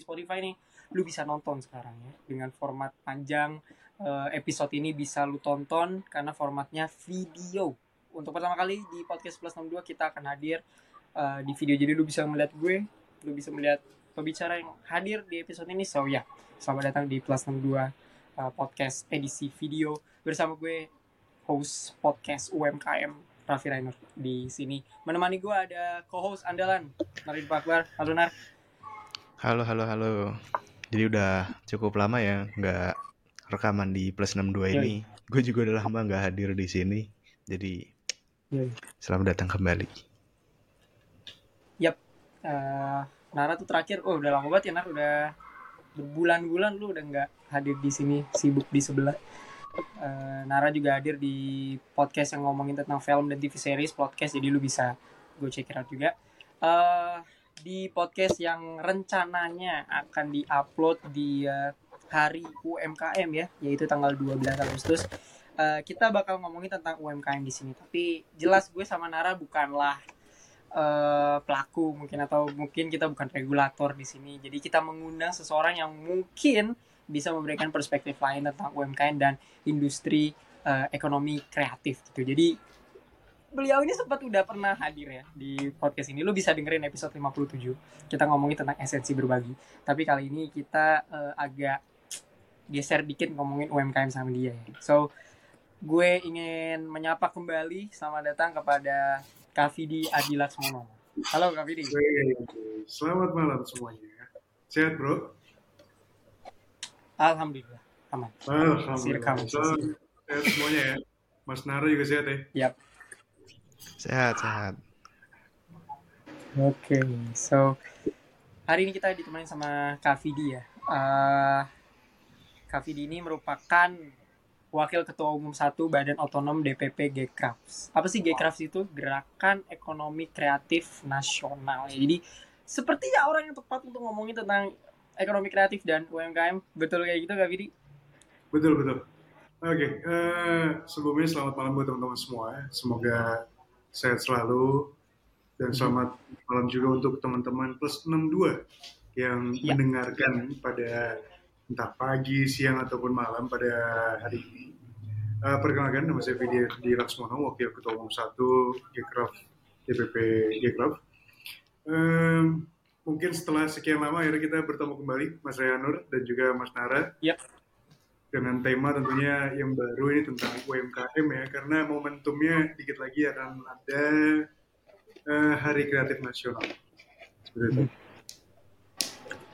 di Spotify nih, lu bisa nonton sekarang ya dengan format panjang. Uh, episode ini bisa lu tonton karena formatnya video. Untuk pertama kali di podcast Plus 62 kita akan hadir uh, di video jadi lu bisa melihat gue, lu bisa melihat pembicara yang hadir di episode ini. So ya, yeah, selamat datang di Plus 62 uh, podcast edisi video bersama gue host podcast UMKM Raffi Rainer di sini. Menemani gue ada co-host andalan Narin Pakbar. Halo Nar. Halo, halo, halo. Jadi udah cukup lama ya nggak rekaman di Plus 62 ini. Gue juga udah lama nggak hadir di sini. Jadi Yoi. selamat datang kembali. Yap. Uh, Nara tuh terakhir, oh udah lama banget ya Nar, udah berbulan-bulan lu udah nggak hadir di sini, sibuk di sebelah uh, Nara juga hadir di podcast yang ngomongin tentang film dan TV series podcast jadi lu bisa gue check it out juga uh, di podcast yang rencananya akan diupload di uh, hari UMKM ya yaitu tanggal 12 Agustus uh, kita bakal ngomongin tentang UMKM di sini tapi jelas gue sama Nara bukanlah uh, pelaku mungkin atau mungkin kita bukan regulator di sini jadi kita mengundang seseorang yang mungkin bisa memberikan perspektif lain tentang UMKM dan industri uh, ekonomi kreatif gitu. Jadi beliau ini sempat udah pernah hadir ya di podcast ini. Lu bisa dengerin episode 57. Kita ngomongin tentang esensi berbagi. Tapi kali ini kita uh, agak geser dikit ngomongin UMKM sama dia ya. So, gue ingin menyapa kembali selamat datang kepada Kavidi Adi Laksmono. Halo Kavidi. Selamat malam semuanya. Sehat bro? Alhamdulillah aman. Alhamdulillah. So, sehat semuanya ya. Mas Nara juga sehat ya? Yap. Sehat sehat. Oke, okay, so hari ini kita ditemani sama Kak Vidi ya. Uh, Kak Vidi ini merupakan Wakil Ketua Umum satu Badan Otonom DPP Gcrafts. Apa sih Gcrafts itu? Gerakan Ekonomi Kreatif Nasional. Ya, jadi sepertinya orang yang tepat untuk ngomongin tentang ekonomi kreatif dan UMKM. Betul kayak gitu Kak Vidi? Betul, betul. Oke, okay. uh, eh, sebelumnya selamat malam buat teman-teman semua. Semoga sehat selalu dan selamat malam juga untuk teman-teman plus 62 yang ya. mendengarkan pada entah pagi, siang ataupun malam pada hari ini. Uh, perkenalkan nama saya Vidi di Laksmono, Wakil Ketua Umum 1 Gekraf DPP Gekraf. Um, mungkin setelah sekian lama akhirnya kita bertemu kembali Mas Rayanur dan juga Mas Nara. Yep. Dengan tema tentunya yang baru ini tentang UMKM ya, karena momentumnya dikit lagi akan ada uh, Hari Kreatif Nasional. Seperti itu.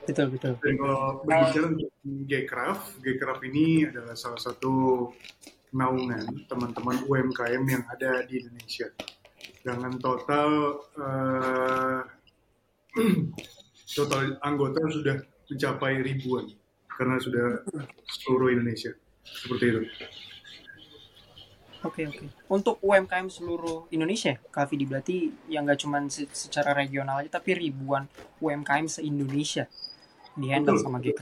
Betul, betul. Dan kalau berbicara tentang Gcraft, Gcraft ini adalah salah satu naungan teman-teman UMKM yang ada di Indonesia. Dengan total uh, total anggota sudah mencapai ribuan karena sudah seluruh Indonesia seperti itu. Oke oke. Untuk UMKM seluruh Indonesia, Kak Vidi berarti yang nggak cuma secara regional aja, tapi ribuan UMKM se Indonesia di handle sama gitu.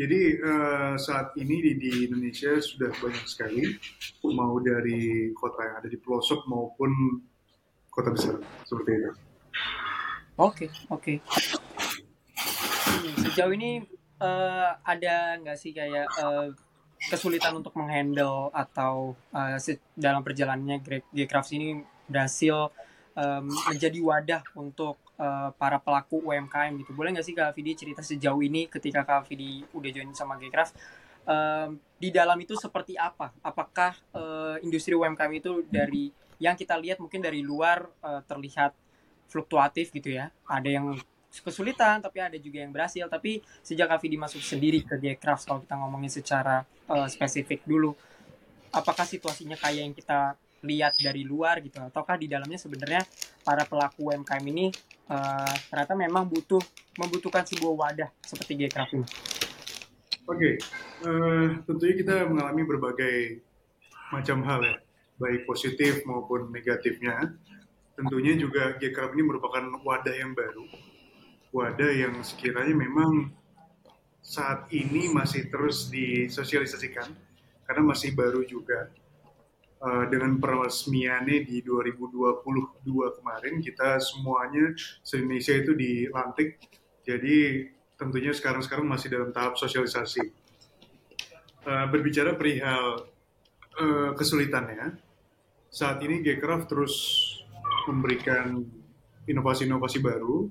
Jadi uh, saat ini di, di Indonesia sudah banyak sekali, mau dari kota yang ada di pelosok maupun kota besar seperti itu. Oke, oke. Sejauh ini uh, ada nggak sih kayak uh, kesulitan untuk menghandle atau uh, dalam perjalanannya Gcraft ini berhasil um, menjadi wadah untuk uh, para pelaku UMKM gitu. Boleh nggak sih Kak Vidi cerita sejauh ini ketika Kak Vidi udah join sama Gcraft um, di dalam itu seperti apa? Apakah uh, industri UMKM itu dari yang kita lihat mungkin dari luar uh, terlihat fluktuatif gitu ya. Ada yang kesulitan tapi ada juga yang berhasil. Tapi sejak Kavidi masuk sendiri ke Gcraft kalau kita ngomongin secara uh, spesifik dulu, apakah situasinya kayak yang kita lihat dari luar gitu ataukah di dalamnya sebenarnya para pelaku UMKM ini uh, ternyata memang butuh membutuhkan sebuah wadah seperti Gcraft ini. Oke, okay. uh, eh, tentunya kita mengalami berbagai macam hal ya, baik positif maupun negatifnya tentunya juga Gcraft ini merupakan wadah yang baru, wadah yang sekiranya memang saat ini masih terus disosialisasikan karena masih baru juga. Uh, dengan peresmiannya di 2022 kemarin kita semuanya se Indonesia itu dilantik jadi tentunya sekarang-sekarang masih dalam tahap sosialisasi. Uh, berbicara perihal uh, kesulitannya, saat ini Gcraft terus memberikan inovasi-inovasi baru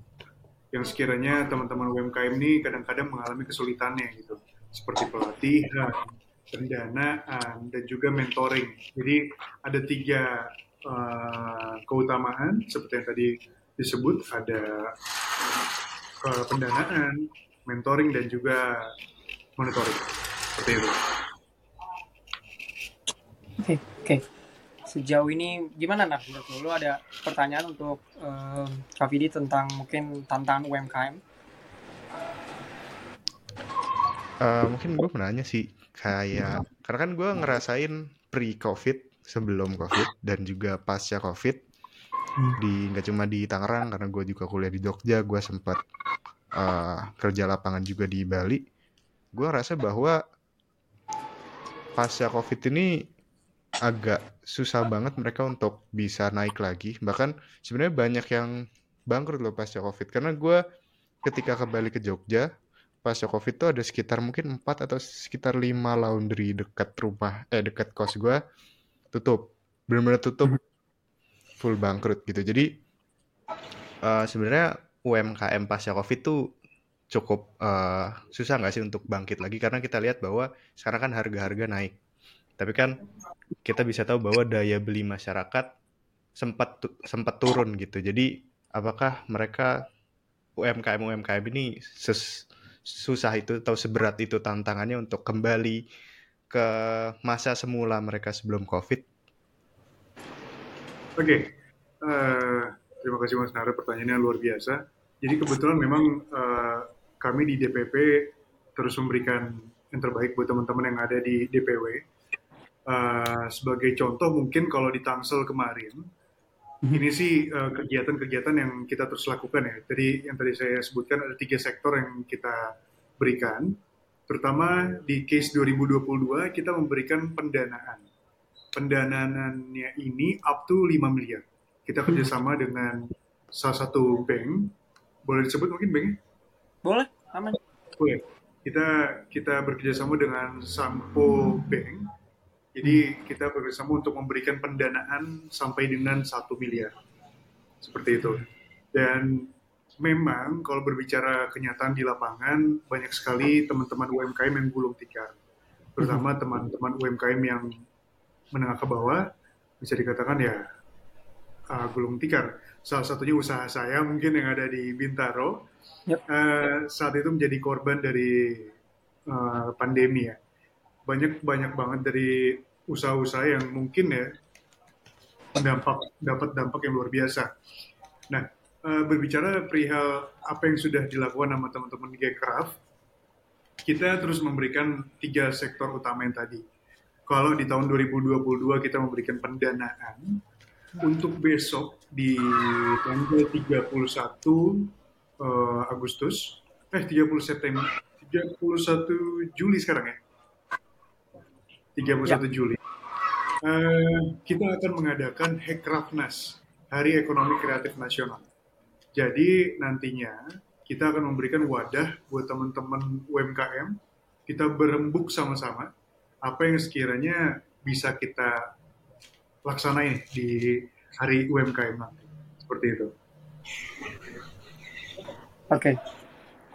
yang sekiranya teman-teman UMKM ini kadang-kadang mengalami kesulitannya gitu, seperti pelatihan, pendanaan, dan juga mentoring. Jadi ada tiga uh, keutamaan seperti yang tadi disebut ada uh, pendanaan, mentoring dan juga monitoring seperti. Oke, okay, oke. Okay. Sejauh ini gimana nah menurut lu? ada pertanyaan untuk uh, Kak Vidi tentang mungkin tantangan UMKM? Uh, mungkin gue menanya sih kayak karena kan gue ngerasain pre-covid sebelum covid dan juga pasca covid hmm. di nggak cuma di Tangerang karena gue juga kuliah di Jogja gue sempat uh, kerja lapangan juga di Bali gue rasa bahwa pasca covid ini agak susah banget mereka untuk bisa naik lagi. Bahkan sebenarnya banyak yang bangkrut loh pasca covid. Karena gue ketika kembali ke Jogja pasca covid tuh ada sekitar mungkin 4 atau sekitar 5 laundry dekat rumah eh dekat kos gue tutup. Benar-benar tutup. Full bangkrut gitu. Jadi uh, sebenarnya UMKM pasca covid tuh cukup uh, susah nggak sih untuk bangkit lagi? Karena kita lihat bahwa sekarang kan harga-harga naik tapi kan kita bisa tahu bahwa daya beli masyarakat sempat sempat turun gitu jadi apakah mereka UMKM UMKM ini ses, susah itu atau seberat itu tantangannya untuk kembali ke masa semula mereka sebelum COVID? Oke, okay. uh, eh, terima kasih Mas Nara pertanyaannya luar biasa. Jadi kebetulan memang uh, kami di DPP terus memberikan yang terbaik buat teman-teman yang ada di DPW. Uh, eh, sebagai contoh mungkin kalau di Tangsel kemarin, mhm. ini sih kegiatan-kegiatan uh, yang kita terus lakukan ya. Jadi yang tadi saya sebutkan ada tiga sektor yang kita berikan. Terutama di case 2022 kita memberikan pendanaan. Pendanaannya ini up to 5 miliar. Kita kerjasama dengan salah satu bank. Boleh disebut mungkin banknya? Boleh, aman. Boleh. Kita kita bekerjasama dengan Sampo Bank. Jadi kita bekerjasama untuk memberikan pendanaan sampai dengan satu miliar. Seperti itu. Dan memang kalau berbicara kenyataan di lapangan banyak sekali teman-teman UMKM yang gulung tikar. Terutama teman-teman UMKM yang menengah ke bawah bisa dikatakan ya uh, gulung tikar. Salah satunya usaha saya mungkin yang ada di Bintaro yep. uh, saat itu menjadi korban dari uh, pandemi ya. Banyak banyak banget dari usaha-usaha yang mungkin ya dampak dapat dampak yang luar biasa. Nah, uh, berbicara perihal apa yang sudah dilakukan sama teman-teman Gcraft, kita terus memberikan tiga sektor utama yang tadi. Kalau di tahun 2022 kita memberikan pendanaan, untuk besok di tanggal 31 uh, eh, Agustus, eh 30 September, 31 Juli sekarang ya? 31 ya. Juli. Uh, kita akan mengadakan Hackraftnas, Hari Ekonomi Kreatif Nasional. Jadi nantinya kita akan memberikan wadah buat teman-teman UMKM, kita berembuk sama-sama apa yang sekiranya bisa kita laksanain di hari UMKM nanti. Seperti itu. Oke. Okay.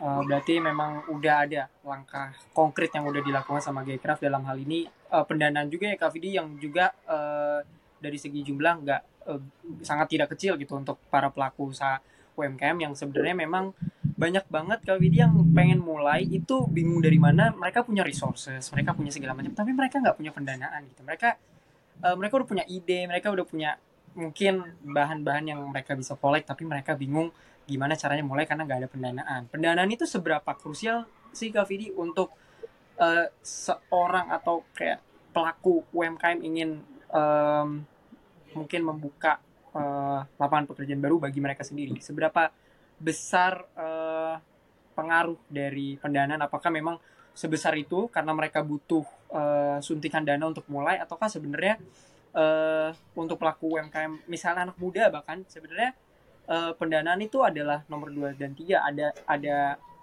Eh, berarti memang udah ada langkah konkret yang udah dilakukan sama Gcraft dalam hal ini. Uh, pendanaan juga ya Vidi yang juga uh, dari segi jumlah nggak uh, sangat tidak kecil gitu untuk para pelaku usaha UMKM yang sebenarnya memang banyak banget kalau yang pengen mulai itu bingung dari mana. Mereka punya resources mereka punya segala macam tapi mereka nggak punya pendanaan gitu. Mereka uh, mereka udah punya ide mereka udah punya mungkin bahan-bahan yang mereka bisa collect tapi mereka bingung gimana caranya mulai karena nggak ada pendanaan pendanaan itu seberapa krusial sih Kak Vidi untuk uh, seorang atau kayak pelaku UMKM ingin um, mungkin membuka uh, lapangan pekerjaan baru bagi mereka sendiri. Seberapa besar uh, pengaruh dari pendanaan? Apakah memang sebesar itu karena mereka butuh uh, suntikan dana untuk mulai, ataukah sebenarnya uh, untuk pelaku UMKM, misalnya anak muda bahkan sebenarnya uh, pendanaan itu adalah nomor dua dan tiga. Ada ada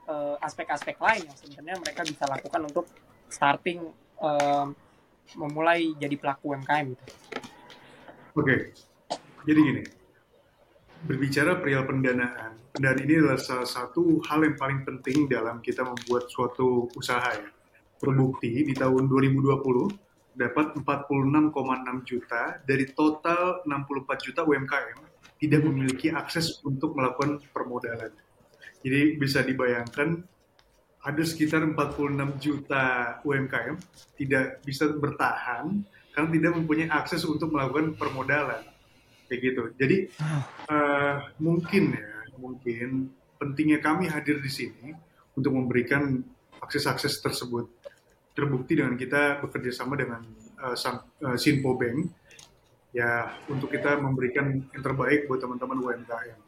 uh, aspek-aspek lain yang sebenarnya mereka bisa lakukan untuk starting uh, memulai jadi pelaku UMKM gitu. Oke, okay. jadi gini, berbicara perihal pendanaan, dan ini adalah salah satu hal yang paling penting dalam kita membuat suatu usaha ya. Terbukti di tahun 2020 dapat 46,6 juta dari total 64 juta UMKM tidak memiliki akses untuk melakukan permodalan. Jadi bisa dibayangkan ada sekitar 46 juta UMKM tidak bisa bertahan karena tidak mempunyai akses untuk melakukan permodalan kayak gitu. Jadi uh, mungkin ya mungkin pentingnya kami hadir di sini untuk memberikan akses-akses tersebut. Terbukti dengan kita bekerja sama dengan uh, Sinpo Bank ya untuk kita memberikan yang terbaik buat teman-teman UMKM.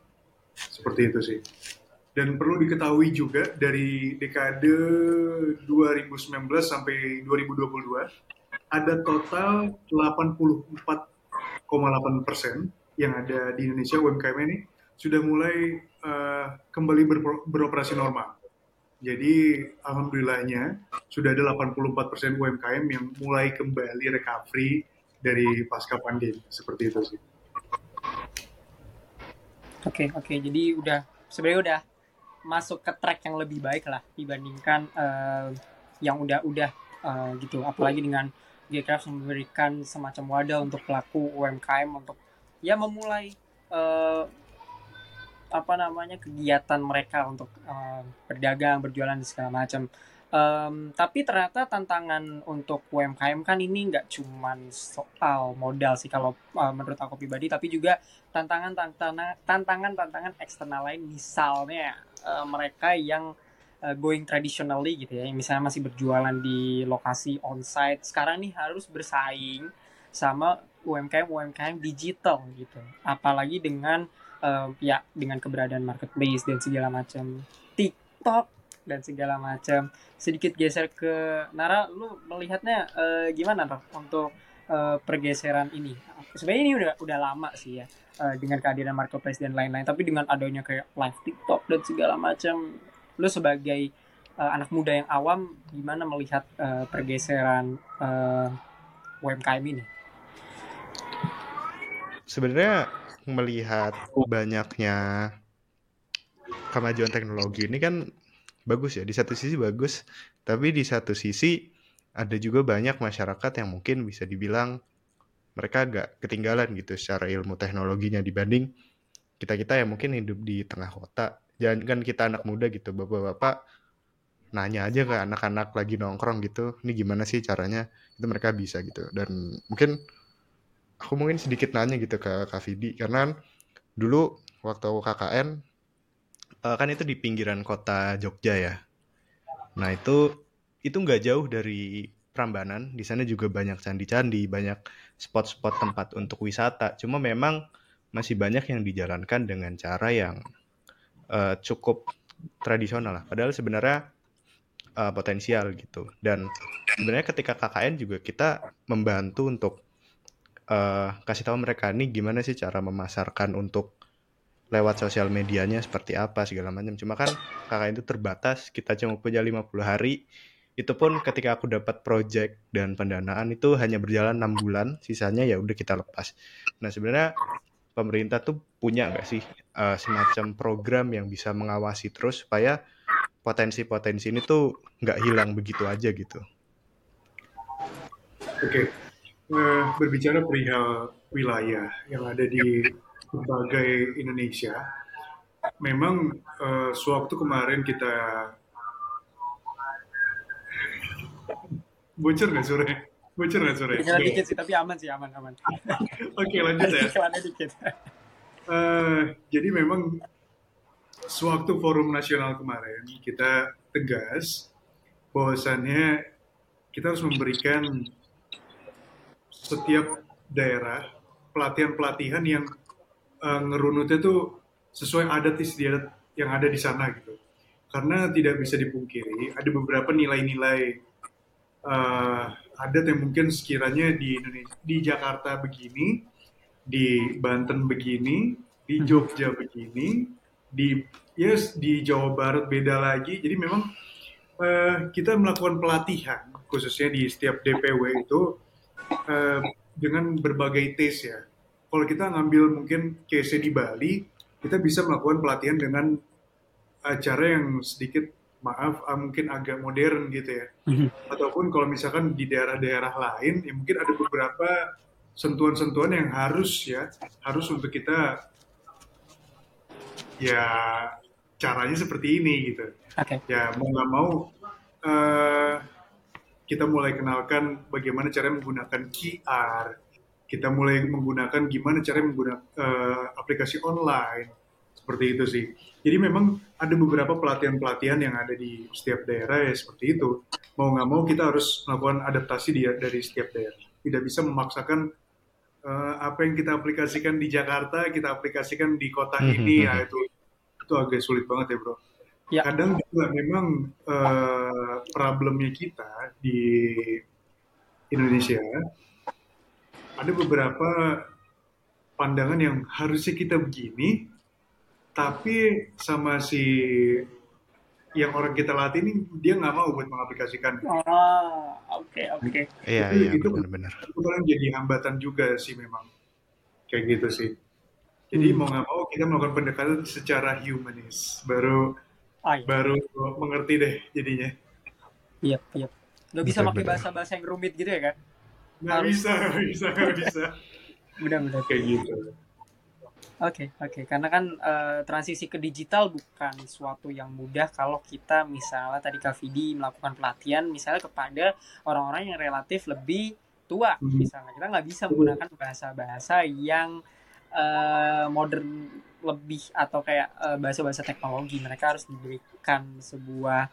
Seperti itu sih. Dan perlu diketahui juga dari dekade 2019 sampai 2022 ada total 84,8 persen yang ada di Indonesia UMKM ini sudah mulai uh, kembali ber beroperasi normal. Jadi alhamdulillahnya sudah ada 84% UMKM yang mulai kembali recovery dari pasca pandemi seperti itu sih. Oke okay, oke okay. jadi udah sebenarnya udah masuk ke track yang lebih baik lah dibandingkan uh, yang udah-udah uh, gitu apalagi dengan Gcraft memberikan semacam wadah untuk pelaku UMKM untuk ya memulai uh, apa namanya kegiatan mereka untuk uh, berdagang, berjualan segala macam. Um, tapi ternyata tantangan untuk UMKM kan ini nggak cuma soal modal sih kalau uh, menurut aku pribadi, tapi juga tantangan tantangan tantangan tantangan eksternal lain. Misalnya uh, mereka yang uh, going traditionally gitu ya, misalnya masih berjualan di lokasi onsite, sekarang nih harus bersaing sama UMKM UMKM digital gitu, apalagi dengan uh, ya dengan keberadaan marketplace dan segala macam. TikTok dan segala macam. Sedikit geser ke Nara lu melihatnya uh, gimana Rob untuk uh, pergeseran ini? Sebenarnya ini udah udah lama sih ya uh, dengan kehadiran marketplace dan lain-lain tapi dengan adanya kayak live TikTok dan segala macam lu sebagai uh, anak muda yang awam gimana melihat uh, pergeseran uh, UMKM ini? Sebenarnya melihat banyaknya kemajuan teknologi ini kan bagus ya. Di satu sisi bagus, tapi di satu sisi ada juga banyak masyarakat yang mungkin bisa dibilang mereka agak ketinggalan gitu secara ilmu teknologinya dibanding kita-kita yang mungkin hidup di tengah kota. Jangan kan kita anak muda gitu, bapak-bapak nanya aja ke anak-anak lagi nongkrong gitu, ini gimana sih caranya? Itu mereka bisa gitu. Dan mungkin aku mungkin sedikit nanya gitu ke Kak Vidi karena dulu waktu aku KKN uh, kan itu di pinggiran kota Jogja ya. Nah itu itu nggak jauh dari Prambanan. Di sana juga banyak candi-candi, banyak spot-spot tempat untuk wisata. Cuma memang masih banyak yang dijalankan dengan cara yang uh, cukup tradisional lah. Padahal sebenarnya uh, potensial gitu. Dan sebenarnya ketika KKN juga kita membantu untuk uh, kasih tahu mereka nih gimana sih cara memasarkan untuk lewat sosial medianya seperti apa segala macam. Cuma kan kakak itu terbatas, kita cuma punya 50 hari. Itu pun ketika aku dapat project dan pendanaan itu hanya berjalan enam bulan, sisanya ya udah kita lepas. Nah sebenarnya pemerintah tuh punya nggak sih uh, semacam program yang bisa mengawasi terus supaya potensi-potensi ini tuh nggak hilang begitu aja gitu. Oke, okay uh, berbicara perihal wilayah yang ada di berbagai Indonesia, memang uh, sewaktu kemarin kita bocor nggak sore? Bocor nggak sore? Dikit sih, tapi aman sih, aman, aman. Oke, lanjut ya. dikit. Uh, jadi memang sewaktu forum nasional kemarin kita tegas bahwasannya kita harus memberikan setiap daerah pelatihan-pelatihan yang uh, ngerunutnya tuh sesuai adat istiadat yang ada di sana gitu. Karena tidak bisa dipungkiri ada beberapa nilai-nilai uh, adat yang mungkin sekiranya di Indonesia, di Jakarta begini, di Banten begini, di hmm. Jogja begini, di yes di Jawa Barat beda lagi. Jadi memang uh, kita melakukan pelatihan khususnya di setiap DPW itu uh, dengan berbagai tes ya. Kalau kita ngambil mungkin case di Bali, kita bisa melakukan pelatihan dengan acara yang sedikit maaf uh, mungkin agak modern gitu ya. Mhm. Ataupun kalau misalkan di daerah-daerah lain, ya mungkin ada beberapa sentuhan-sentuhan yang harus ya harus untuk kita ya caranya seperti ini gitu. Okay. Ya mau nggak mau uh, kita mulai kenalkan bagaimana cara menggunakan QR, kita mulai menggunakan gimana cara menggunakan uh, aplikasi online seperti itu sih. Jadi memang ada beberapa pelatihan-pelatihan yang ada di setiap daerah ya seperti itu. Mau nggak mau kita harus melakukan adaptasi dia dari setiap daerah. Tidak bisa memaksakan uh, apa yang kita aplikasikan di Jakarta kita aplikasikan di kota mm -hmm. ini ya itu itu agak sulit banget ya bro. Ya. Kadang juga memang uh, problemnya kita di Indonesia ada beberapa pandangan yang harusnya kita begini, tapi sama si yang orang kita latih ini dia nggak mau buat mengaplikasikan. Oh, oke okay, oke. Okay. Iya iya itu benar-benar. Itu kan jadi hambatan juga sih memang kayak gitu sih. Jadi hmm. mau nggak mau kita melakukan pendekatan secara humanis, baru oh, iya. baru mengerti deh jadinya. Iya iya. Gak bisa pakai bahasa-bahasa yang rumit gitu ya kan? Nggak bisa, nggak bisa, nggak bisa. Mudah-mudahan. Kayak gitu. Oke, okay, oke. Okay. Karena kan uh, transisi ke digital bukan suatu yang mudah kalau kita misalnya tadi Kak Vidi melakukan pelatihan misalnya kepada orang-orang yang relatif lebih tua. Hmm. Misalnya kita nggak bisa menggunakan bahasa-bahasa yang uh, modern lebih atau kayak uh, bahasa-bahasa teknologi. Mereka harus diberikan sebuah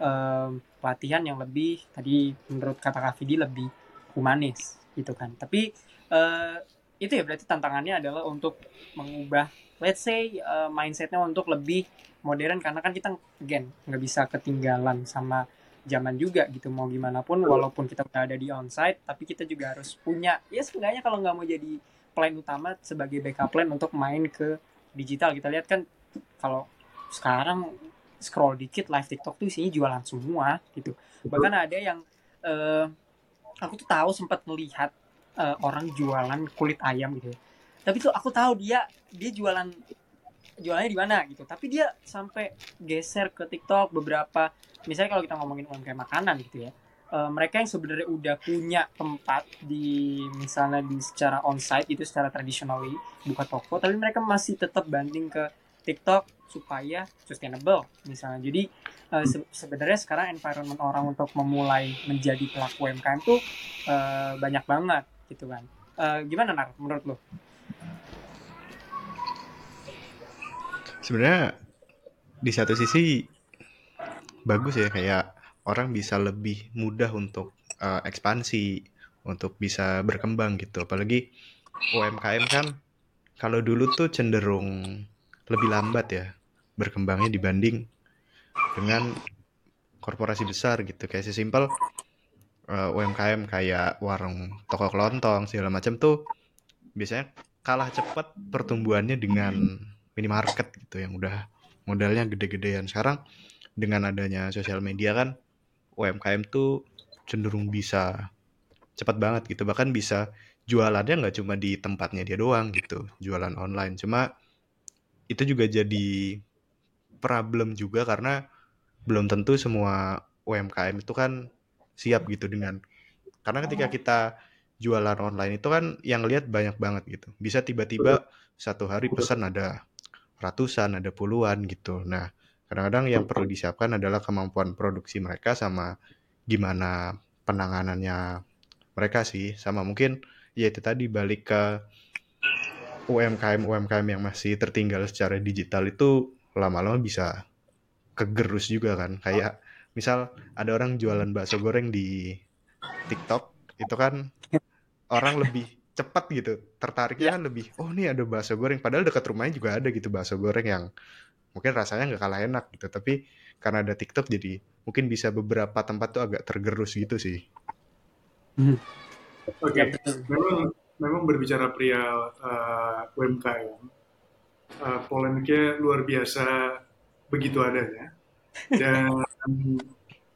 uh, pelatihan yang lebih tadi menurut kata Kak Vidi lebih humanis gitu kan. Tapi uh, itu ya berarti tantangannya adalah untuk mengubah let's say uh, mindsetnya untuk lebih modern karena kan kita again nggak bisa ketinggalan sama zaman juga gitu. Mau gimana pun walaupun kita udah ada di onsite tapi kita juga harus punya ya sebenarnya kalau nggak mau jadi plan utama sebagai backup plan untuk main ke digital. Kita lihat kan kalau sekarang scroll dikit live TikTok tuh isinya jualan semua gitu. Bahkan ada yang uh, aku tuh tahu sempat melihat uh, orang jualan kulit ayam gitu ya. tapi tuh aku tahu dia dia jualan jualannya di mana gitu tapi dia sampai geser ke TikTok beberapa misalnya kalau kita ngomongin UMKM makanan gitu ya uh, mereka yang sebenarnya udah punya tempat di misalnya di secara onsite itu secara tradisionally buka toko tapi mereka masih tetap banding ke TikTok supaya sustainable misalnya. Jadi uh, se sebenarnya sekarang environment orang untuk memulai menjadi pelaku UMKM tuh uh, banyak banget gitu kan. Uh, gimana nar menurut lo sebenarnya di satu sisi bagus ya kayak orang bisa lebih mudah untuk uh, ekspansi untuk bisa berkembang gitu. Apalagi UMKM kan kalau dulu tuh cenderung lebih lambat ya berkembangnya dibanding dengan korporasi besar gitu. Kayak sesimpel uh, eh, UMKM kayak warung toko kelontong segala macam tuh biasanya kalah cepat pertumbuhannya dengan minimarket gitu yang udah modalnya gede-gedean. Sekarang dengan adanya sosial media kan UMKM tuh cenderung bisa cepat banget gitu. Bahkan bisa jualannya nggak cuma di tempatnya dia doang gitu jualan online. Cuma itu juga jadi problem juga karena belum tentu semua UMKM itu kan siap gitu dengan karena ketika oh. kita jualan online itu kan yang lihat banyak banget gitu. Bisa tiba-tiba satu hari pesan ada ratusan ada puluhan gitu. Nah kadang-kadang yang perlu disiapkan adalah kemampuan produksi mereka sama gimana penanganannya mereka sih. Sama mungkin ya itu tadi balik ke UMKM UMKM yang masih tertinggal secara digital itu lama-lama bisa kegerus juga kan kayak misal ada orang jualan bakso goreng di TikTok itu kan orang lebih cepat gitu tertariknya ya. kan lebih oh nih ada bakso goreng padahal dekat rumahnya juga ada gitu bakso goreng yang mungkin rasanya nggak kalah enak gitu tapi karena ada TikTok jadi mungkin bisa beberapa tempat tuh agak tergerus gitu sih. Hmm. Oke, okay. memang memang berbicara pria uh, UMKM uh, polemiknya luar biasa begitu adanya. Dan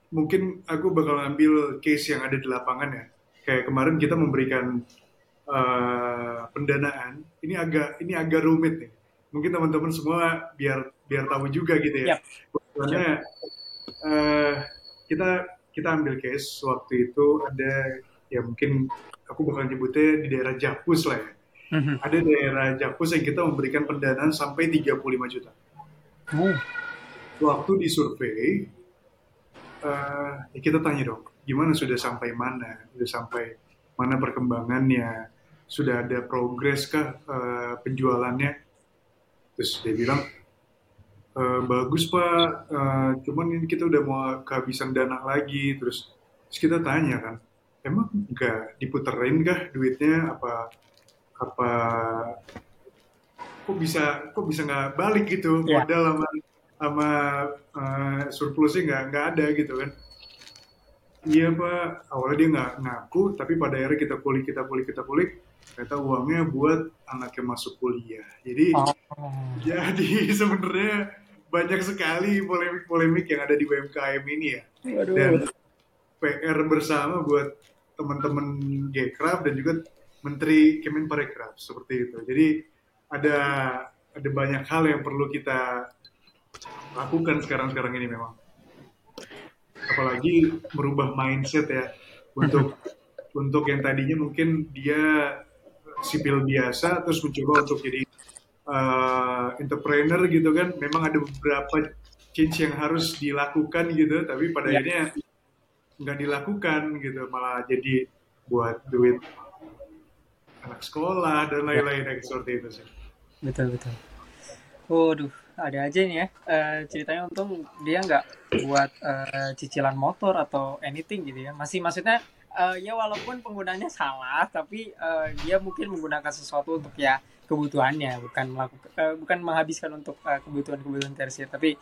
mungkin aku bakal ambil case yang ada di lapangan ya. Kayak kemarin kita memberikan uh, pendanaan. Ini agak ini agak rumit nih. Mungkin teman-teman semua biar biar tahu juga gitu ya. Yep. Karena uh, kita kita ambil case waktu itu ada ya mungkin aku bakal nyebutnya di daerah Japus lah ya. Mm-hmm. Ada daerah Japus yang kita memberikan pendanaan sampai 35 juta. Oh. Waktu di survei, uh, ya kita tanya dong, gimana sudah sampai mana? Sudah sampai mana perkembangannya? Sudah ada progres kah uh, penjualannya? Terus dia bilang, e, bagus pak, uh, cuman ini kita udah mau kehabisan dana lagi. Terus, terus kita tanya kan, emang nggak diputerin kah duitnya apa apa kok bisa kok bisa nggak balik gitu yeah. modal sama sama uh, surplusnya nggak nggak ada gitu kan iya pak awalnya dia nggak ngaku tapi pada akhirnya kita kulik kita kulik kita kulik ternyata uangnya buat anaknya masuk kuliah jadi oh. jadi sebenarnya banyak sekali polemik-polemik yang ada di UMKM ini ya Waduh. dan PR bersama buat teman-teman Gekraf dan juga Menteri Kemenparekraf seperti itu. Jadi ada ada banyak hal yang perlu kita lakukan sekarang-sekarang ini memang. Apalagi merubah mindset ya untuk untuk yang tadinya mungkin dia sipil biasa terus mencoba untuk jadi uh, entrepreneur gitu kan. Memang ada beberapa change yang harus dilakukan gitu, tapi pada ya. akhirnya nggak dilakukan gitu malah jadi buat duit anak sekolah dan lain-lain yang seperti itu sih betul betul Waduh, ada aja nih ya. Uh, ceritanya untung dia nggak buat uh, cicilan motor atau anything gitu ya. Masih maksudnya uh, ya walaupun penggunanya salah, tapi uh, dia mungkin menggunakan sesuatu untuk ya kebutuhannya, bukan melakukan, uh, bukan menghabiskan untuk uh, kebutuhan-kebutuhan tersier. Tapi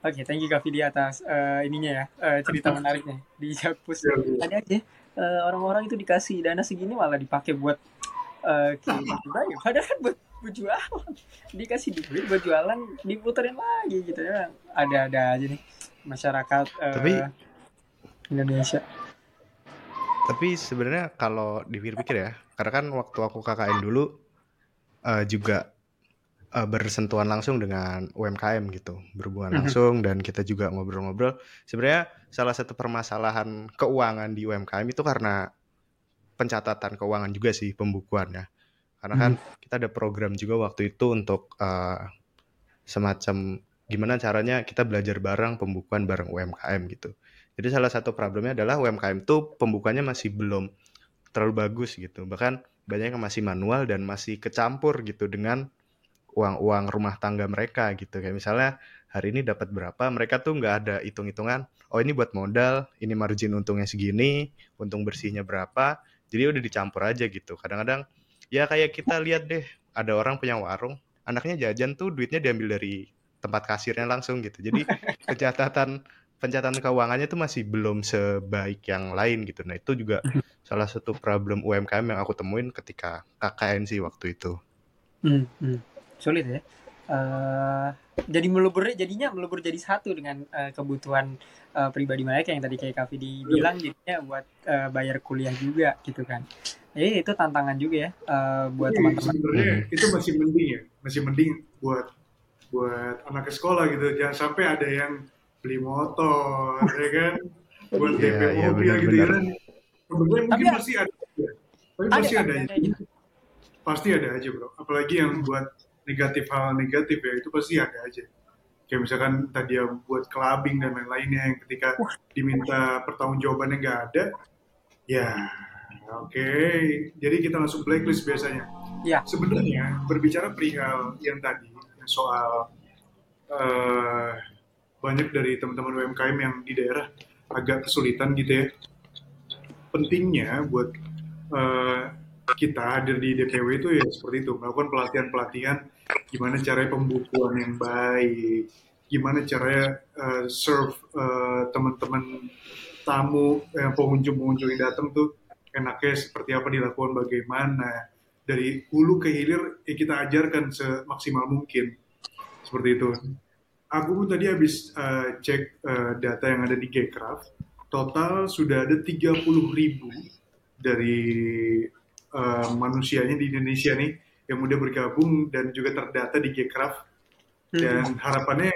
Oke, okay, thank you Kak Vidi atas uh, ininya ya, uh, cerita menariknya di Jakpus. Ada aja uh, orang-orang itu dikasih dana segini malah dipakai buat uh. Padahal kan buat, buat jualan. Dikasih duit buat jualan, diputerin lagi gitu ya. Ada-ada aja nih masyarakat uh, tapi, Indonesia. Tapi sebenarnya kalau dipikir-pikir ya, karena kan waktu aku KKN dulu uh, juga uh, bersentuhan langsung dengan UMKM gitu, berhubungan mm-hmm. langsung dan kita juga ngobrol-ngobrol. Sebenarnya salah satu permasalahan keuangan di UMKM itu karena pencatatan keuangan juga sih pembukuan ya. Karena kan mm. kita ada program juga waktu itu untuk uh, semacam gimana caranya kita belajar bareng pembukuan bareng UMKM gitu. Jadi salah satu problemnya adalah UMKM itu pembukuannya masih belum terlalu bagus gitu. Bahkan banyak yang masih manual dan masih kecampur gitu dengan uang-uang rumah tangga mereka gitu. Kayak misalnya hari ini dapat berapa mereka tuh nggak ada hitung-hitungan oh ini buat modal ini margin untungnya segini untung bersihnya berapa jadi udah dicampur aja gitu. Kadang-kadang ya kayak kita lihat deh ada orang punya warung anaknya jajan tuh duitnya diambil dari tempat kasirnya langsung gitu. Jadi pencatatan pencatatan keuangannya tuh masih belum sebaik yang lain gitu. Nah itu juga salah satu problem UMKM yang aku temuin ketika KKN sih waktu itu. Hmm, hmm sulit ya. Uh, jadi melebur jadinya melebur jadi satu dengan uh, kebutuhan uh, pribadi mereka yang tadi kayak Kavi dibilang jadinya buat uh, bayar kuliah juga gitu kan. Eh itu tantangan juga ya uh, buat iya, teman-teman. sebenarnya itu masih mending ya masih mending buat buat anak ke sekolah gitu. Jangan sampai ada yang beli motor ya kan? Buat DP yeah, iya, mobil gitu ya. kan sebenarnya mungkin ya, masih ada tapi ada, pasti ada, ada, ada, pasti ada aja bro. Apalagi yang buat negatif hal negatif ya itu pasti ada aja kayak misalkan tadi ya buat clubbing dan lain-lainnya yang ketika diminta pertanggungjawabannya nggak ada ya oke okay. jadi kita langsung blacklist biasanya ya. sebenarnya berbicara perihal yang tadi soal uh, banyak dari teman-teman UMKM yang di daerah agak kesulitan gitu ya pentingnya buat uh, kita hadir di DPW itu ya seperti itu melakukan pelatihan-pelatihan gimana cara pembukuan yang baik? Gimana caranya uh, serve uh, teman-teman tamu yang pengunjung-pengunjung yang datang tuh enaknya seperti apa dilakukan bagaimana? Dari hulu ke hilir ya kita ajarkan semaksimal mungkin. Seperti itu. Aku pun tadi habis uh, cek uh, data yang ada di Gcraft, total sudah ada 30 ribu dari uh, manusianya di Indonesia nih yang udah bergabung dan juga terdata di Gcraft. Dan hmm. harapannya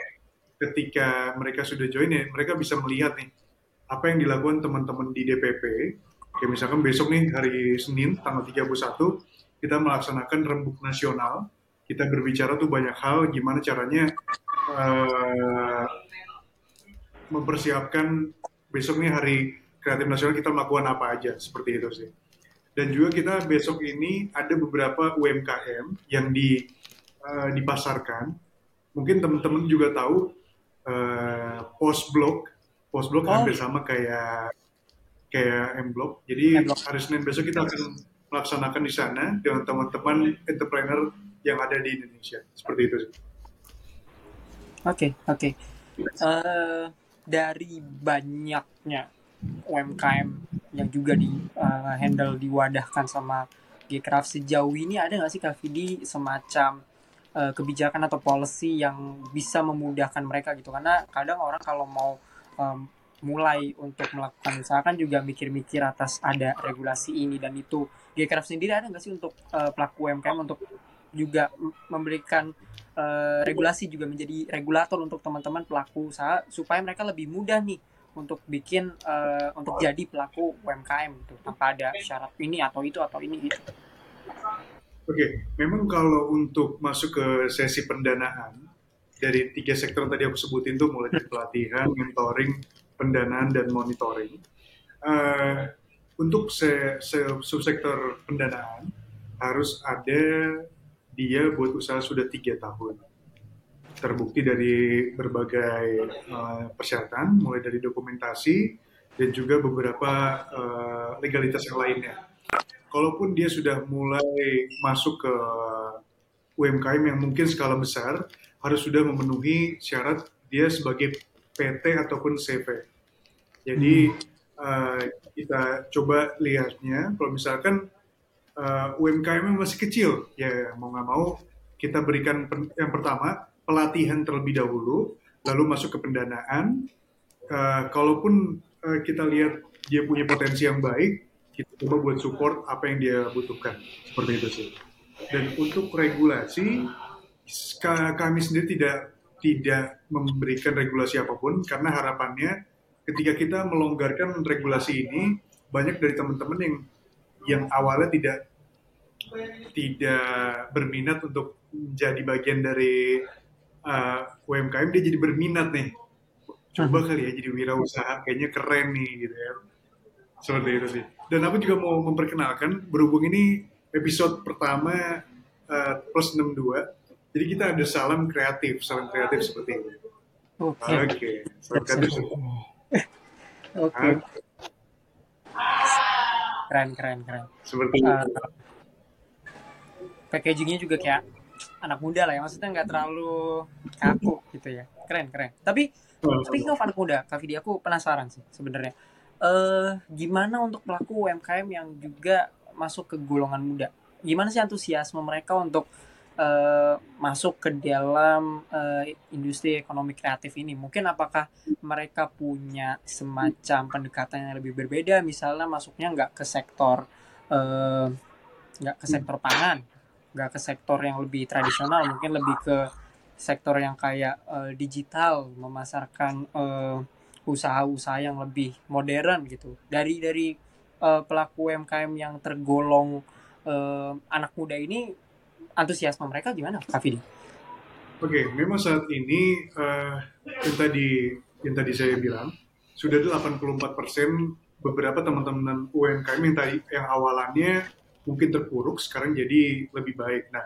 ketika mereka sudah join ya mereka bisa melihat nih apa yang dilakukan teman-teman di DPP kayak misalkan besok nih hari Senin tanggal 31 kita melaksanakan rembuk nasional. Kita berbicara tuh banyak hal gimana caranya uh, mempersiapkan besok nih hari kreatif nasional kita melakukan apa aja. Seperti itu sih dan juga kita besok ini ada beberapa UMKM yang di uh, dipasarkan mungkin teman-teman juga tahu uh, post blog post blog oh. hampir sama kayak kayak M blog jadi hari Senin besok kita akan melaksanakan di sana dengan teman-teman entrepreneur yang ada di Indonesia seperti itu Oke okay, oke. Okay. Uh, eh, dari banyaknya UMKM yang juga di uh, handle diwadahkan sama Gcraft. Sejauh ini ada nggak sih Kak Vidi semacam uh, kebijakan atau policy yang bisa memudahkan mereka gitu? Karena kadang orang kalau mau um, mulai untuk melakukan usaha kan juga mikir-mikir atas ada regulasi ini dan itu. Gcraft sendiri ada nggak sih untuk uh, pelaku UMKM untuk juga memberikan uh, regulasi juga menjadi regulator untuk teman-teman pelaku usaha supaya mereka lebih mudah nih untuk bikin uh, untuk jadi pelaku UMKM gitu tanpa ada syarat ini atau itu atau ini gitu. Oke, okay. memang kalau untuk masuk ke sesi pendanaan dari tiga sektor tadi aku sebutin tuh mulai dari pelatihan, mentoring, pendanaan dan monitoring. Uh, untuk se, se subsektor pendanaan harus ada dia buat usaha sudah tiga tahun. Terbukti dari berbagai uh, persyaratan, mulai dari dokumentasi dan juga beberapa uh, legalitas yang lainnya kalaupun dia sudah mulai masuk ke UMKM yang mungkin skala besar, harus sudah memenuhi syarat dia sebagai PT ataupun CV. Jadi hmm. uh, kita coba lihatnya, kalau misalkan uh, UMKM masih kecil, ya mau nggak mau kita berikan yang pertama pelatihan terlebih dahulu, lalu masuk ke pendanaan. Uh, kalaupun uh, kita lihat dia punya potensi yang baik, kita coba buat support apa yang dia butuhkan seperti itu sih dan untuk regulasi kami sendiri tidak tidak memberikan regulasi apa pun karena harapannya ketika kita melonggarkan regulasi ini banyak dari teman-teman yang yang awalnya tidak tidak berminat untuk menjadi bagian dari uh, UMKM dia jadi berminat nih coba hmm. kali ya jadi wirausaha kayaknya keren nih gitu ya seperti itu sih dan aku juga mau memperkenalkan berhubung ini episode pertama uh, plus 62. Jadi kita ada salam kreatif, salam kreatif seperti ini. Oke. Okay. Okay. Salam kreatif. Oke. Okay. Keren, keren, keren. Seperti uh, packagingnya juga kayak anak muda lah ya, maksudnya nggak terlalu kaku gitu ya. Keren, keren. Tapi, tapi of anak muda, Kak Vidi, aku penasaran sih sebenarnya uh, gimana untuk pelaku UMKM yang juga masuk ke golongan muda? Gimana sih antusiasme mereka untuk uh, masuk ke dalam uh, industri ekonomi kreatif ini? Mungkin apakah mereka punya semacam pendekatan yang lebih berbeda? Misalnya masuknya nggak ke sektor nggak uh, ke sektor pangan, nggak ke sektor yang lebih tradisional, mungkin lebih ke sektor yang kayak uh, digital, memasarkan uh, usaha-usaha yang lebih modern gitu dari dari uh, pelaku UMKM yang tergolong uh, anak muda ini antusiasme mereka gimana Kak Fidi? Oke, okay, memang saat ini uh, yang tadi yang tadi saya bilang sudah ada 84 persen beberapa teman-teman UMKM yang tadi yang awalannya mungkin terpuruk sekarang jadi lebih baik. Nah,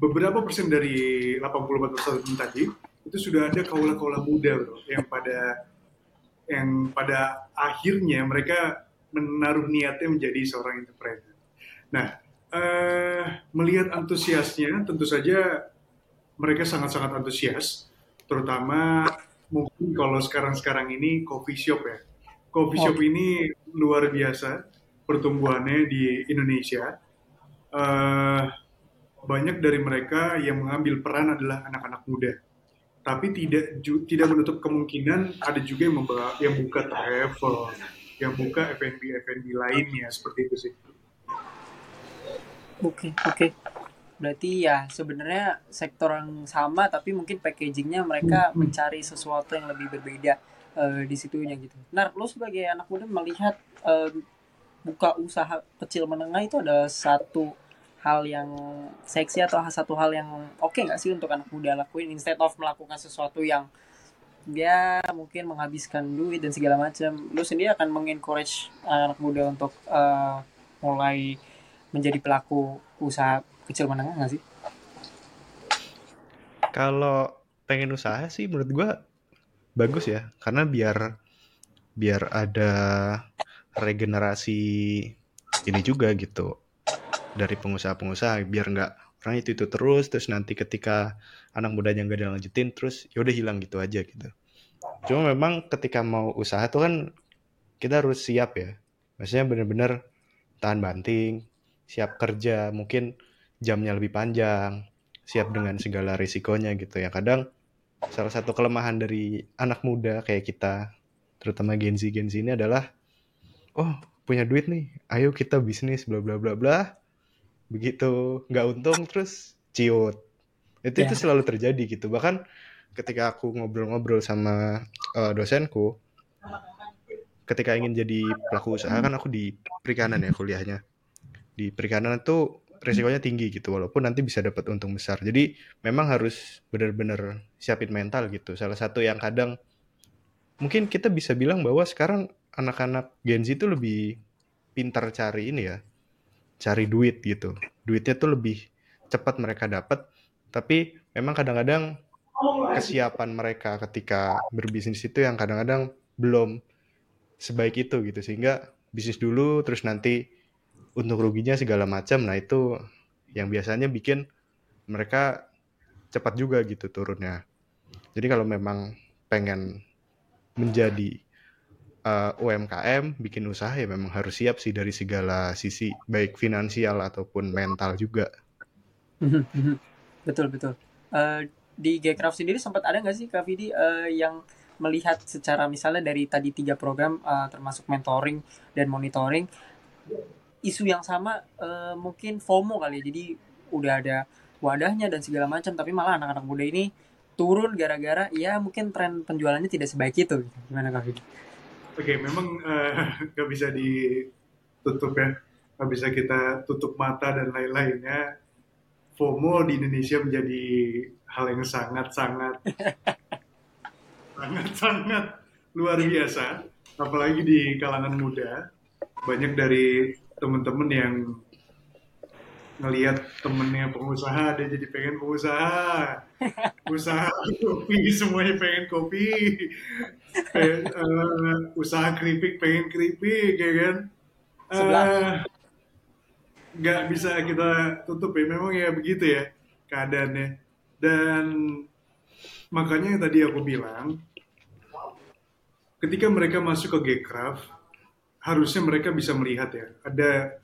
beberapa persen dari 84 persen tadi itu sudah ada kaula-kaula muda bro yang pada yang pada akhirnya mereka menaruh niatnya menjadi seorang entrepreneur. Nah, uh, melihat antusiasnya, tentu saja mereka sangat-sangat antusias, terutama mungkin kalau sekarang-sekarang ini coffee shop ya. Coffee shop oh. ini luar biasa pertumbuhannya di Indonesia. uh, banyak dari mereka yang mengambil peran adalah anak-anak muda. Tapi tidak ju, tidak menutup kemungkinan ada juga yang membawa, yang buka travel, yang buka F&B F&B lainnya seperti itu sih. Oke, okay, oke. Okay. Berarti ya sebenarnya sektor yang sama tapi mungkin packagingnya mereka hmm. mencari sesuatu yang lebih berbeda uh, di situnya gitu. Nah, lo sebagai anak muda melihat uh, buka usaha kecil menengah itu adalah satu hal yang seksi atau satu hal yang oke okay nggak sih untuk anak muda lakuin instead of melakukan sesuatu yang dia mungkin menghabiskan duit dan segala macam. Lu sendiri akan mengencourage anak muda untuk uh, mulai menjadi pelaku usaha kecil menengah nggak sih? Kalau pengen usaha sih menurut gua bagus ya karena biar biar ada regenerasi ini juga gitu dari pengusaha-pengusaha biar nggak orang itu itu terus terus nanti ketika anak mudanya nggak dilanjutin terus ya udah hilang gitu aja gitu. Cuma memang ketika mau usaha tuh kan kita harus siap ya. Maksudnya bener-bener tahan banting siap kerja mungkin jamnya lebih panjang siap dengan segala risikonya gitu ya. Kadang salah satu kelemahan dari anak muda kayak kita terutama Gen Z Gen Z ini adalah oh punya duit nih ayo kita bisnis bla bla bla bla. Begitu nggak untung terus ciut. Itu yeah. itu ya. selalu terjadi gitu. Bahkan ketika aku ngobrol-ngobrol sama uh, dosenku ketika ingin jadi pelaku usaha kan aku di perikanan ya kuliahnya. Di perikanan itu resikonya tinggi gitu walaupun nanti bisa dapat untung besar. Jadi memang harus benar-benar siapin mental gitu. Salah satu yang kadang mungkin kita bisa bilang bahwa sekarang anak-anak Gen Z itu lebih pintar cari ini ya cari duit gitu. Duitnya tuh lebih cepat mereka dapat, tapi memang kadang-kadang kesiapan mereka ketika berbisnis itu yang kadang-kadang belum sebaik itu gitu sehingga bisnis dulu terus nanti untuk ruginya segala macam nah itu yang biasanya bikin mereka cepat juga gitu turunnya jadi kalau memang pengen menjadi uh, eh, UMKM bikin usaha ya memang harus siap sih dari segala sisi baik finansial ataupun mental juga. betul betul. Uh, di Gcraft sendiri sempat ada nggak sih Kak Vidi uh, yang melihat secara misalnya dari tadi tiga program uh, termasuk mentoring dan monitoring isu yang sama uh, mungkin FOMO kali ya jadi udah ada wadahnya dan segala macam tapi malah anak-anak muda ini turun gara-gara ya mungkin tren penjualannya tidak sebaik itu gimana Kak? Oke, okay, memang uh, nggak bisa ditutup ya, nggak bisa kita tutup mata dan lain-lainnya. FOMO di Indonesia menjadi hal yang sangat-sangat, sangat-sangat luar biasa, apalagi di kalangan muda. Banyak dari teman-teman yang ngelihat temennya pengusaha dia jadi pengen pengusaha. Usaha kopi semuanya pengen kopi. Pengen, uh, usaha keripik pengen keripik ya kan? Uh, nggak bisa kita tutup ya memang ya begitu ya keadaannya. Dan makanya tadi aku bilang ketika mereka masuk ke Gcraft harusnya mereka bisa melihat ya ada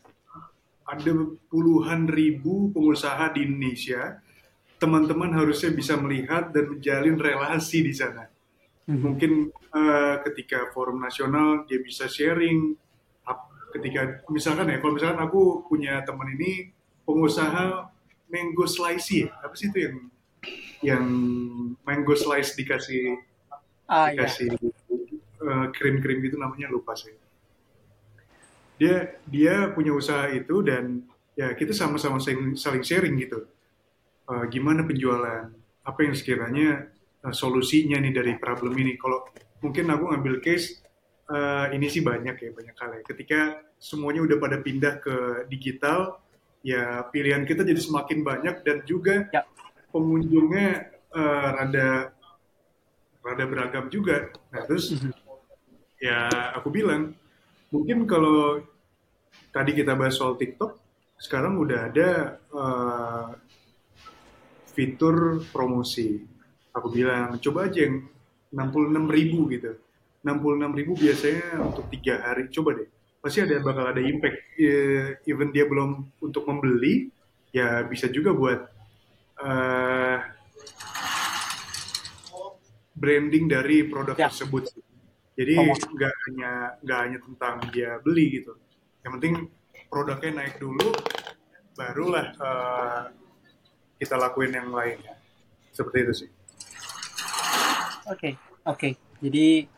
ada puluhan ribu pengusaha di Indonesia, teman-teman harusnya bisa melihat dan menjalin relasi di sana. Hmm. Mungkin uh, ketika forum nasional dia bisa sharing, ketika misalkan ya, kalau misalkan aku punya teman ini pengusaha mango slice ya, apa sih itu yang yang mango slice dikasih ah, iya. dikasih iya. uh, krim-krim gitu namanya lupa sih dia dia punya usaha itu dan ya kita sama-sama saling, sharing gitu uh, gimana penjualan apa yang sekiranya uh, solusinya nih dari problem ini kalau mungkin aku ngambil case uh, ini sih banyak ya banyak kali ya. ketika semuanya udah pada pindah ke digital ya pilihan kita jadi semakin banyak dan juga ya. pengunjungnya uh, rada rada beragam juga nah terus -hmm. ya aku bilang mungkin kalau tadi kita bahas soal TikTok, sekarang udah ada uh, fitur promosi. Aku bilang coba aja yang 66 ribu gitu. 66 ribu biasanya untuk tiga hari. Coba deh pasti ada bakal ada impact. Uh, even dia belum untuk membeli, ya bisa juga buat uh, branding dari produk ya. tersebut. Jadi nggak hanya nggak hanya tentang dia beli gitu. Yang penting produknya naik dulu, barulah uh, kita lakuin yang lainnya. Seperti itu sih. Oke, okay, oke. Okay. Jadi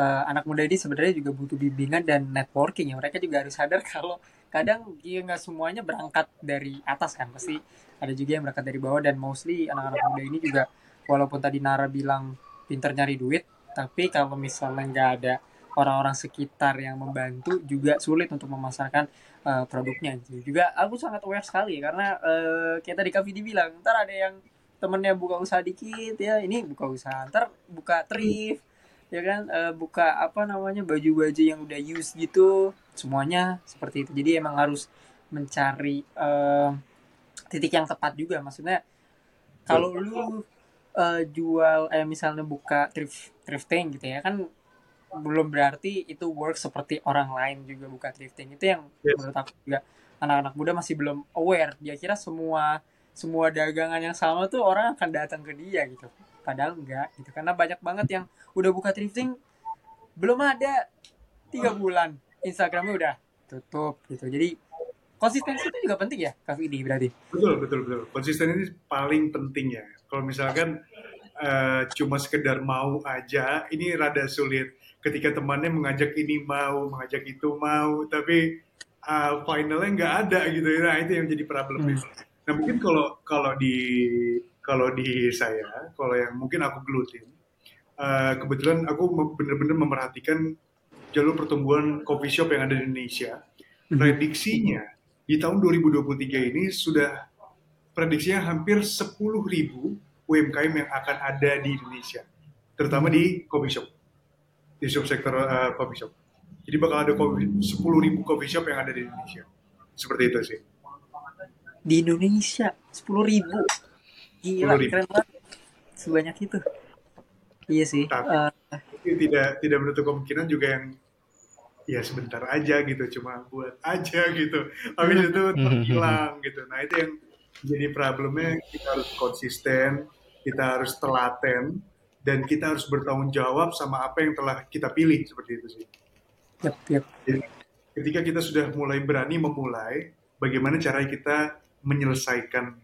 uh, anak muda ini sebenarnya juga butuh bimbingan dan networking ya. Mereka juga harus sadar kalau kadang ya nggak semuanya berangkat dari atas kan. Pasti ada juga yang berangkat dari bawah dan mostly anak-anak muda ini juga walaupun tadi Nara bilang pinter nyari duit, tapi kalau misalnya nggak ada orang-orang sekitar yang membantu juga sulit untuk memasarkan uh, produknya. Juga aku sangat aware sekali karena uh, kayak tadi Kak Vidi bilang, ntar ada yang temennya buka usaha dikit ya, ini buka usaha, ntar buka thrift, ya kan? Uh, buka apa namanya baju-baju yang udah use gitu semuanya seperti itu. Jadi emang harus mencari uh, titik yang tepat juga. Maksudnya kalau lu uh, jual eh misalnya buka thrift thrifting gitu ya. Kan belum berarti itu work seperti orang lain juga buka thrifting. Itu yang yeah. menurut aku juga anak-anak muda masih belum aware. Dia kira semua semua dagangan yang sama tuh orang akan datang ke dia gitu. Padahal enggak gitu. Karena banyak banget yang udah buka thrifting belum ada. Tiga bulan Instagramnya udah tutup gitu. Jadi konsistensi itu juga penting ya Kak Fidi berarti. Betul betul betul. Konsisten ini paling penting ya. Kalau misalkan uh, cuma sekedar mau aja ini rada sulit ketika temannya mengajak ini mau mengajak itu mau tapi uh, finalnya nggak ada gitu nah itu yang jadi problemnya hmm. nah mungkin kalau kalau di kalau di saya, kalau yang mungkin aku gelutin, uh, kebetulan aku benar-benar memerhatikan jalur pertumbuhan coffee shop yang ada di Indonesia. Mhm. Prediksinya di tahun 2023 ini sudah prediksinya hampir 10 ribu UMKM yang akan ada di Indonesia, terutama di coffee shop, di subsektor uh, coffee shop. Jadi bakal ada 10 ribu coffee shop yang ada di Indonesia. Seperti itu sih. Di Indonesia 10 ribu Gila, keren banget. Sebanyak itu. Iya sih. Tapi, uh, tidak tidak menutup kemungkinan juga yang ya sebentar aja gitu, cuma buat aja gitu. Habis itu hilang gitu. Nah itu yang jadi problemnya kita harus konsisten, kita harus telaten, dan kita harus bertanggung jawab sama apa yang telah kita pilih seperti itu sih. Yep, yep. Jadi, ketika kita sudah mulai berani memulai, bagaimana cara kita menyelesaikan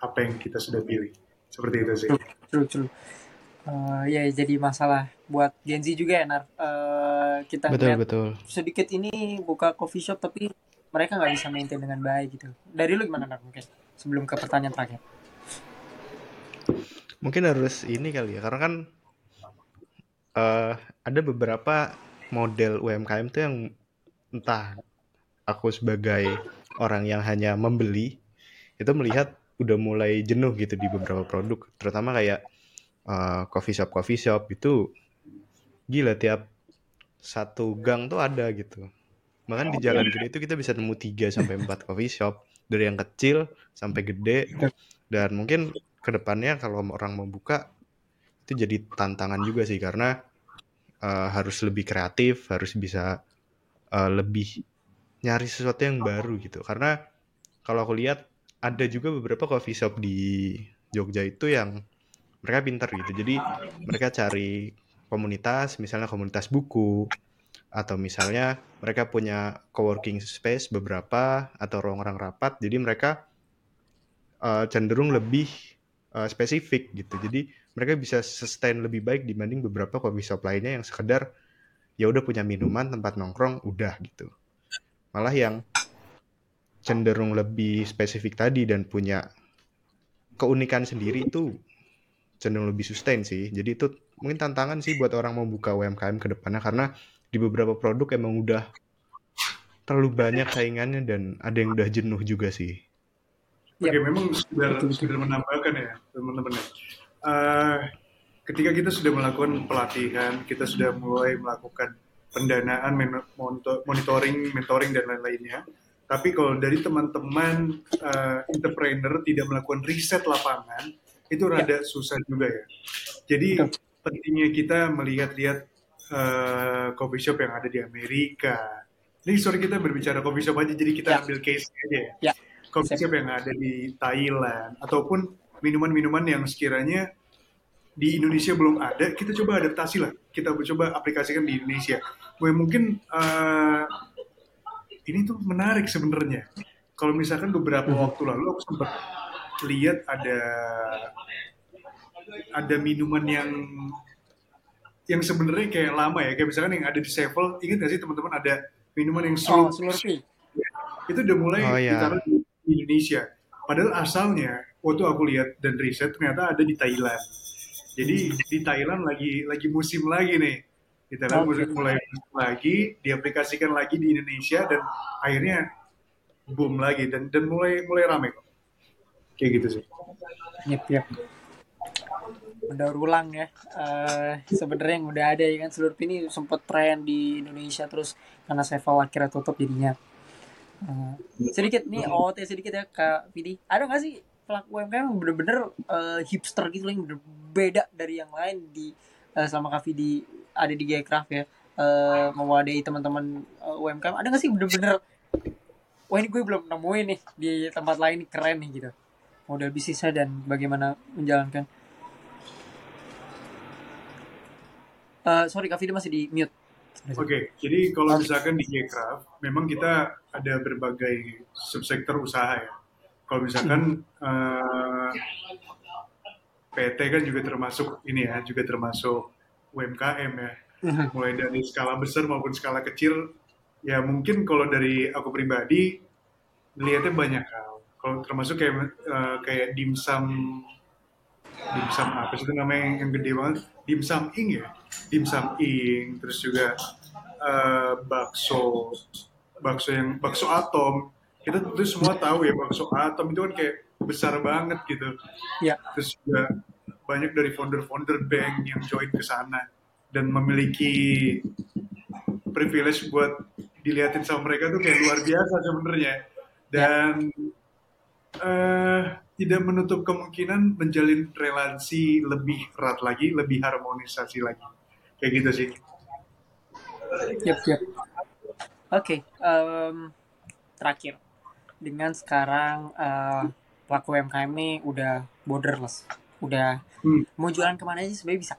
apa yang kita sudah pilih. Seperti itu sih. True, true. Uh, ya jadi masalah buat Gen Z juga ya Nar. Uh, kita betul, betul. sedikit ini buka coffee shop tapi mereka nggak bisa maintain dengan baik gitu. Dari lu gimana Nar mungkin? Sebelum ke pertanyaan terakhir. Mungkin harus ini kali ya karena kan uh, ada beberapa model UMKM tuh yang entah aku sebagai orang yang hanya membeli itu melihat udah mulai jenuh gitu di beberapa produk. Terutama kayak uh, coffee shop coffee shop itu gila tiap satu gang tuh ada gitu. Bahkan di jalan gede itu kita bisa nemu 3 sampai empat coffee shop dari yang kecil sampai gede. Dan mungkin ke depannya kalau orang mau buka itu jadi tantangan juga sih. Karena uh, harus lebih kreatif harus bisa uh, lebih nyari sesuatu yang baru gitu. Karena kalau aku lihat ada juga beberapa coffee shop di Jogja itu yang mereka pinter gitu. Jadi mereka cari komunitas, misalnya komunitas buku, atau misalnya mereka punya coworking space beberapa atau ruang-ruang rapat. Jadi mereka uh, cenderung lebih uh, spesifik gitu. Jadi mereka bisa sustain lebih baik dibanding beberapa coffee shop lainnya yang sekedar ya udah punya minuman tempat nongkrong udah gitu. Malah yang cenderung lebih spesifik tadi dan punya keunikan sendiri itu cenderung lebih sustain sih. Jadi itu mungkin tantangan sih buat orang mau buka UMKM ke depannya karena di beberapa produk emang udah terlalu banyak saingannya dan ada yang udah jenuh juga sih. Oke, ya. memang sudah sudah menambahkan ya teman-teman. Uh, ketika kita sudah melakukan pelatihan, kita sudah mulai melakukan pendanaan, monitoring, mentoring dan lain-lainnya tapi kalau dari teman-teman uh, entrepreneur tidak melakukan riset lapangan, itu ya. rada ya. susah juga ya. Jadi Betul. pentingnya kita melihat-lihat uh, coffee shop yang ada di Amerika, ini sorry kita berbicara coffee shop aja, jadi kita ya. ambil case aja ya. ya. Coffee shop yang ada di Thailand, ataupun minuman-minuman yang sekiranya di Indonesia belum ada, kita coba adaptasi lah. Kita coba aplikasikan di Indonesia. Mungkin uh, ini tuh menarik sebenarnya. Kalau misalkan beberapa hmm. waktu lalu aku sempat lihat ada ada minuman yang yang sebenarnya kayak lama ya, kayak misalkan yang ada di Sevel, ingat gak sih teman-teman ada minuman yang oh, Slurpee. Itu udah mulai oh, iya. ditaruh di Indonesia. Padahal asalnya waktu aku lihat dan riset ternyata ada di Thailand. Jadi hmm. di Thailand lagi lagi musim lagi nih. Di Thailand okay. mulai musim lagi, diaplikasikan lagi di Indonesia dan akhirnya boom lagi dan dan mulai mulai rame kok. Kayak gitu sih. Yep, yep mendaur ulang ya. Uh, sebenarnya yang udah ada ya kan seluruh ini sempat tren di Indonesia terus karena Sevel akhirnya tutup jadinya. Uh, sedikit nih OOT sedikit ya Kak Vidi. Ada nggak sih pelaku UMKM yang bener-bener uh, hipster gitu yang berbeda dari yang lain di uh, selama Kak Vidi ada di Gaycraft ya? Uh, mewadahi teman-teman uh, UMKM ada nggak sih bener-bener wah ini gue belum nemuin nih di tempat lain keren nih gitu. Model bisnisnya dan bagaimana menjalankan Uh, sorry, Kak Fidi masih di mute. Oke, okay, jadi kalau misalkan di Gcraft, memang kita ada berbagai subsektor usaha ya. Kalau misalkan uh, PT kan juga termasuk ini ya, juga termasuk UMKM ya. Hmm. Mulai dari skala besar maupun skala kecil, ya mungkin kalau dari aku pribadi lihatnya banyak hal. Kalau termasuk kayak uh, kayak dimsum dimsum apa sih itu namanya yang gede banget? Dimsum ing ya? Dimsum ing terus juga uh, bakso bakso yang bakso atom. Kita tentu semua tahu ya bakso atom itu kan kayak besar banget gitu. Ya. terus juga banyak dari founder-founder bank yang join ke sana dan memiliki privilege buat dilihatin sama mereka tuh kayak luar biasa sebenarnya. Dan ya. uh, tidak menutup kemungkinan menjalin relasi lebih erat lagi, lebih harmonisasi lagi. Kayak gitu sih. Yep, yep. Oke, okay, um, terakhir. Dengan sekarang uh, pelaku UMKM ini udah borderless. Udah hmm. mau jualan ke mana aja sebenarnya bisa.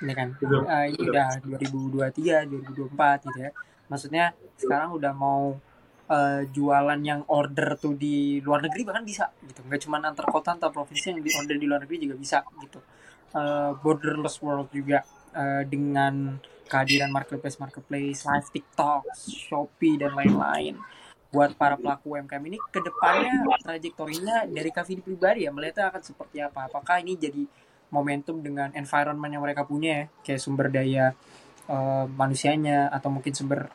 Ini kan. Uh, ini udah 2023, 2024 gitu ya. Maksudnya sekarang udah mau uh, jualan yang order tuh di luar negeri bahkan bisa gitu. Nggak cuma antar kota antar provinsi yang di order di luar negeri juga bisa gitu. Uh, borderless world juga uh, dengan kehadiran marketplace marketplace live TikTok Shopee dan lain-lain. Buat para pelaku UMKM ini ke depannya trajektorinya dari Kavini pribadi ya melihatnya akan seperti apa? Apakah ini jadi momentum dengan environment yang mereka punya ya? Kayak sumber daya uh, manusianya atau mungkin sumber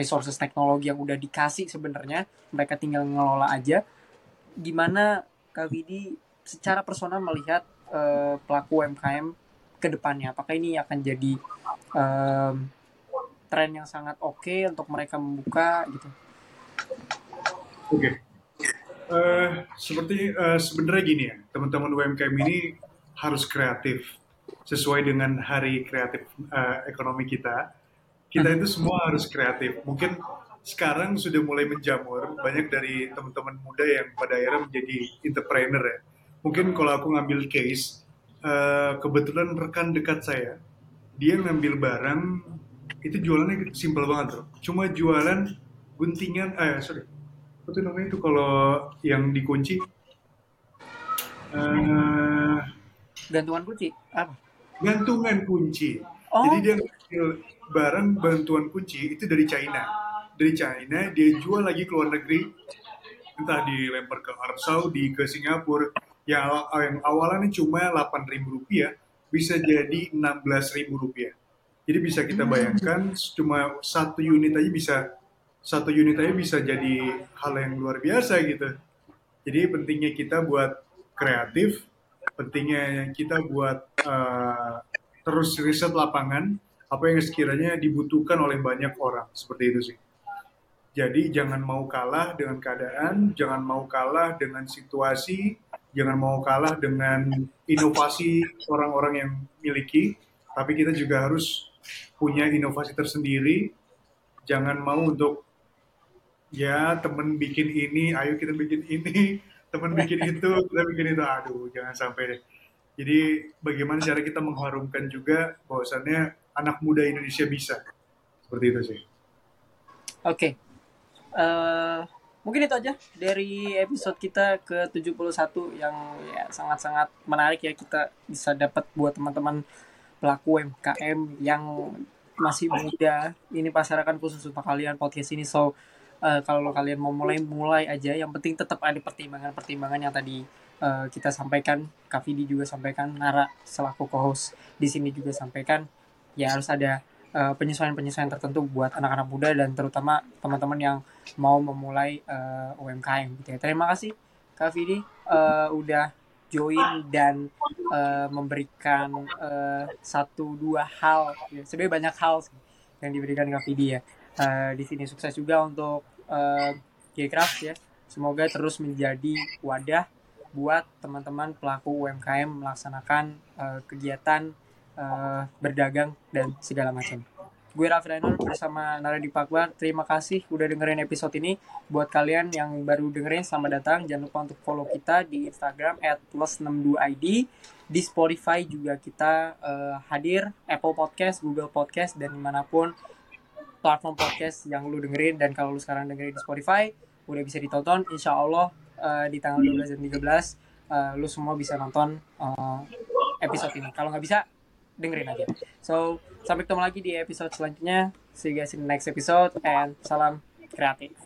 resources teknologi yang udah dikasih sebenarnya mereka tinggal ngelola aja. Gimana Kak Vidi secara personal melihat uh, pelaku UMKM ke depannya? Apakah ini akan jadi um, tren yang sangat oke okay untuk mereka membuka gitu? Oke. Okay. uh, eh, seperti uh, sebenarnya gini ya teman-teman UMKM ini harus kreatif sesuai dengan hari kreatif uh, ekonomi kita kita itu semua harus kreatif. Mungkin sekarang sudah mulai menjamur banyak dari teman-teman muda yang pada akhirnya menjadi entrepreneur ya. Mungkin kalau aku ngambil case, uh, kebetulan rekan dekat saya, dia ngambil barang itu jualannya simpel banget loh. Cuma jualan guntingan, eh sorry, apa tuh namanya itu kalau yang dikunci? Uh, gantungan kunci apa? Gantungan kunci. Oh. Jadi dia ngambil barang bantuan kunci itu dari China. Dari China dia jual lagi ke luar negeri, entah dilempar ke Arab Saudi, ke Singapura, yang, yang awalnya cuma 8.000 rupiah, bisa jadi 16.000 rupiah. Jadi bisa kita hmm. bayangkan cuma satu unit aja bisa satu unit aja bisa jadi hal yang luar biasa gitu. Jadi pentingnya kita buat kreatif, pentingnya kita buat uh, terus riset lapangan, apa yang sekiranya dibutuhkan oleh banyak orang seperti itu sih. Jadi jangan mau kalah dengan keadaan, jangan mau kalah dengan situasi, jangan mau kalah dengan inovasi orang-orang yang miliki, tapi kita juga harus punya inovasi tersendiri. Jangan mau untuk ya temen bikin ini, ayo kita bikin ini, temen bikin itu, kita bikin itu. Aduh, jangan sampai deh. Jadi bagaimana cara kita mengharumkan juga bahwasannya anak muda Indonesia bisa. Seperti itu sih. Oke. Okay. Uh, eh, mungkin itu aja dari episode kita ke 71 yang ya sangat-sangat menarik ya kita bisa dapat buat teman-teman pelaku UMKM yang masih muda ini pasaran khusus untuk kalian podcast ini so uh, kalau kalian mau mulai mulai aja yang penting tetap ada pertimbangan-pertimbangan yang tadi uh, kita sampaikan Kak Vidi juga sampaikan Nara selaku co-host di sini juga sampaikan ya harus ada penyesuaian penyesuaian-penyesuaian tertentu buat anak-anak muda dan terutama teman-teman yang mau memulai uh, UMKM gitu ya. Terima kasih Kak Vidi uh, udah join dan uh, memberikan uh, satu dua hal ya. sebenarnya banyak hal yang diberikan Kak Vidi ya. Uh, di sini sukses juga untuk uh, Gcraft ya. Semoga terus menjadi wadah buat teman-teman pelaku UMKM melaksanakan uh, kegiatan uh, berdagang dan segala macam. Gue Raffi Rainer bersama Naradi Pakbar. Terima kasih udah dengerin episode ini. Buat kalian yang baru dengerin, selamat datang. Jangan lupa untuk follow kita di Instagram at plus62id. Di Spotify juga kita uh, hadir. Apple Podcast, Google Podcast, dan di mana pun platform podcast yang lu dengerin. Dan kalau lu sekarang dengerin di Spotify, udah bisa ditonton. Insya Allah uh, di tanggal 12 dan 13, uh, lu semua bisa nonton uh, episode ini. Kalau nggak bisa, dengerin aja. So sampai ketemu lagi di episode selanjutnya. See you guys in the next episode and salam kreatif.